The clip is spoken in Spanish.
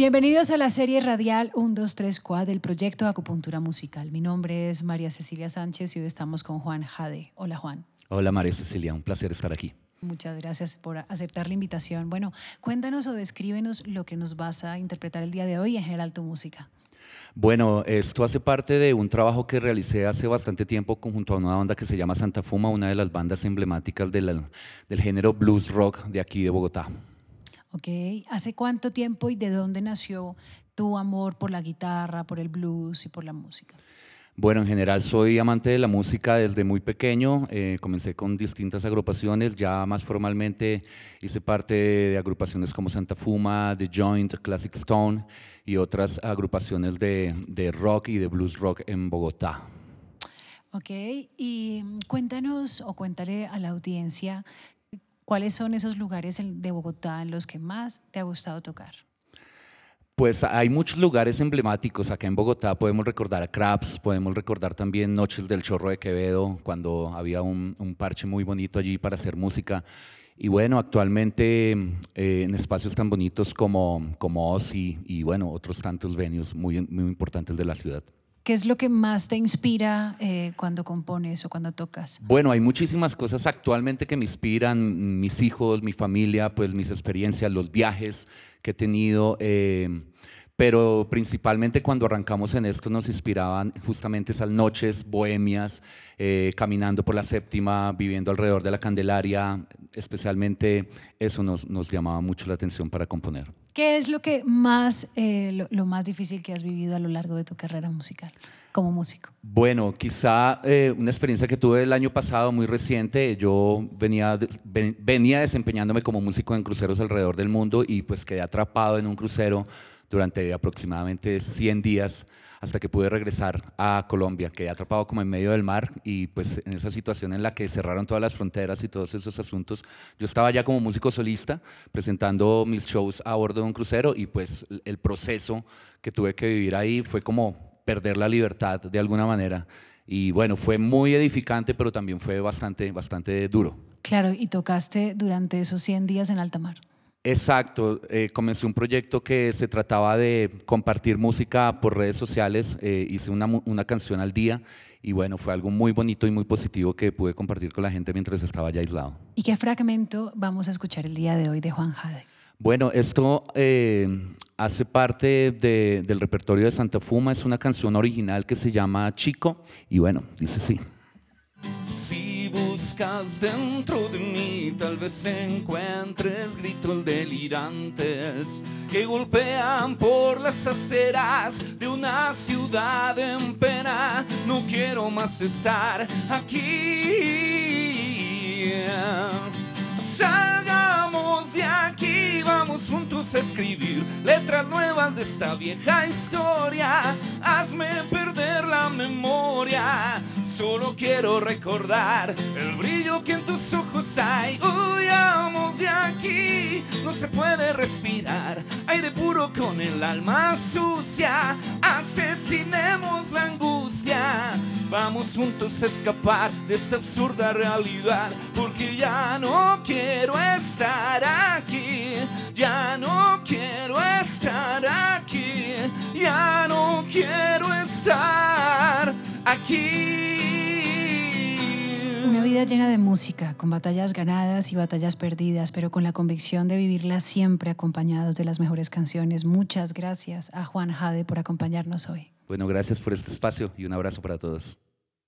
Bienvenidos a la serie radial 1, 2, 3, 4 del proyecto Acupuntura Musical. Mi nombre es María Cecilia Sánchez y hoy estamos con Juan Jade. Hola Juan. Hola María Cecilia, un placer estar aquí. Muchas gracias por aceptar la invitación. Bueno, cuéntanos o descríbenos lo que nos vas a interpretar el día de hoy y en general tu música. Bueno, esto hace parte de un trabajo que realicé hace bastante tiempo junto a una banda que se llama Santa Fuma, una de las bandas emblemáticas del género blues rock de aquí de Bogotá. Ok, ¿hace cuánto tiempo y de dónde nació tu amor por la guitarra, por el blues y por la música? Bueno, en general soy amante de la música desde muy pequeño. Eh, comencé con distintas agrupaciones, ya más formalmente hice parte de agrupaciones como Santa Fuma, The Joint, Classic Stone y otras agrupaciones de, de rock y de blues rock en Bogotá. Ok, y cuéntanos o cuéntale a la audiencia ¿Cuáles son esos lugares de Bogotá en los que más te ha gustado tocar? Pues hay muchos lugares emblemáticos. Acá en Bogotá podemos recordar a Craps, podemos recordar también Noches del Chorro de Quevedo, cuando había un, parche muy bonito allí para hacer música. Y bueno, actualmente eh, en espacios tan bonitos como, como Osi y bueno, otros tantos venues muy, muy importantes de la ciudad. ¿Qué es lo que más te inspira eh, cuando compones o cuando tocas? Bueno, hay muchísimas cosas actualmente que me inspiran, mis hijos, mi familia, pues mis experiencias, los viajes que he tenido. Eh, pero principalmente cuando arrancamos en esto nos inspiraban justamente esas noches bohemias, eh, caminando por la séptima, viviendo alrededor de la Candelaria, especialmente eso nos, nos llamaba mucho la atención para componer. ¿Qué es lo, que más, eh, lo, más difícil que has vivido a lo largo de tu carrera musical? como músico? Bueno, quizá eh, una experiencia que tuve el año pasado muy reciente. Yo venía, venía desempeñándome como músico en cruceros alrededor del mundo y pues quedé atrapado en un crucero durante aproximadamente 100 días hasta que pude regresar a Colombia, quedé atrapado como en medio del mar y pues en esa situación en la que cerraron todas las fronteras y todos esos asuntos, yo estaba ya como músico solista presentando mis shows a bordo de un crucero y pues el proceso que tuve que vivir ahí fue como perder la libertad de alguna manera. Y bueno, fue muy edificante, pero también fue bastante, bastante duro. Claro, y tocaste durante esos 100 días en alta mar. Exacto, eh, comencé un proyecto que se trataba de compartir música por redes sociales, eh, hice una, una, canción al día y bueno, fue algo muy bonito y muy positivo que pude compartir con la gente mientras estaba ya aislado. ¿Y qué fragmento vamos a escuchar el día de hoy de Juan Jade? Bueno, esto eh, hace parte de, del repertorio de Santa Fuma, es una canción original que se llama Chico y bueno, dice dentro de mí, tal vez encuentres gritos delirantes que golpean por las aceras de una ciudad en pena. No quiero más estar aquí. Salgamos de aquí, vamos juntos a escribir letras nuevas de esta vieja historia. Hazme perder la memoria Solo quiero recordar el brillo que en tus ojos hay. Huyamos de aquí, no se puede respirar. Aire puro con el alma sucia. Asesinemos la angustia. Vamos juntos a escapar de esta absurda realidad. Porque ya no quiero estar aquí. Ya no quiero estar aquí. Ya no quiero estar aquí. Una vida llena de música, con batallas ganadas y batallas perdidas, pero con la convicción de vivirla siempre acompañados de las mejores canciones. Muchas gracias a Juan Jade por acompañarnos hoy. Bueno, gracias por este espacio y un abrazo para todos.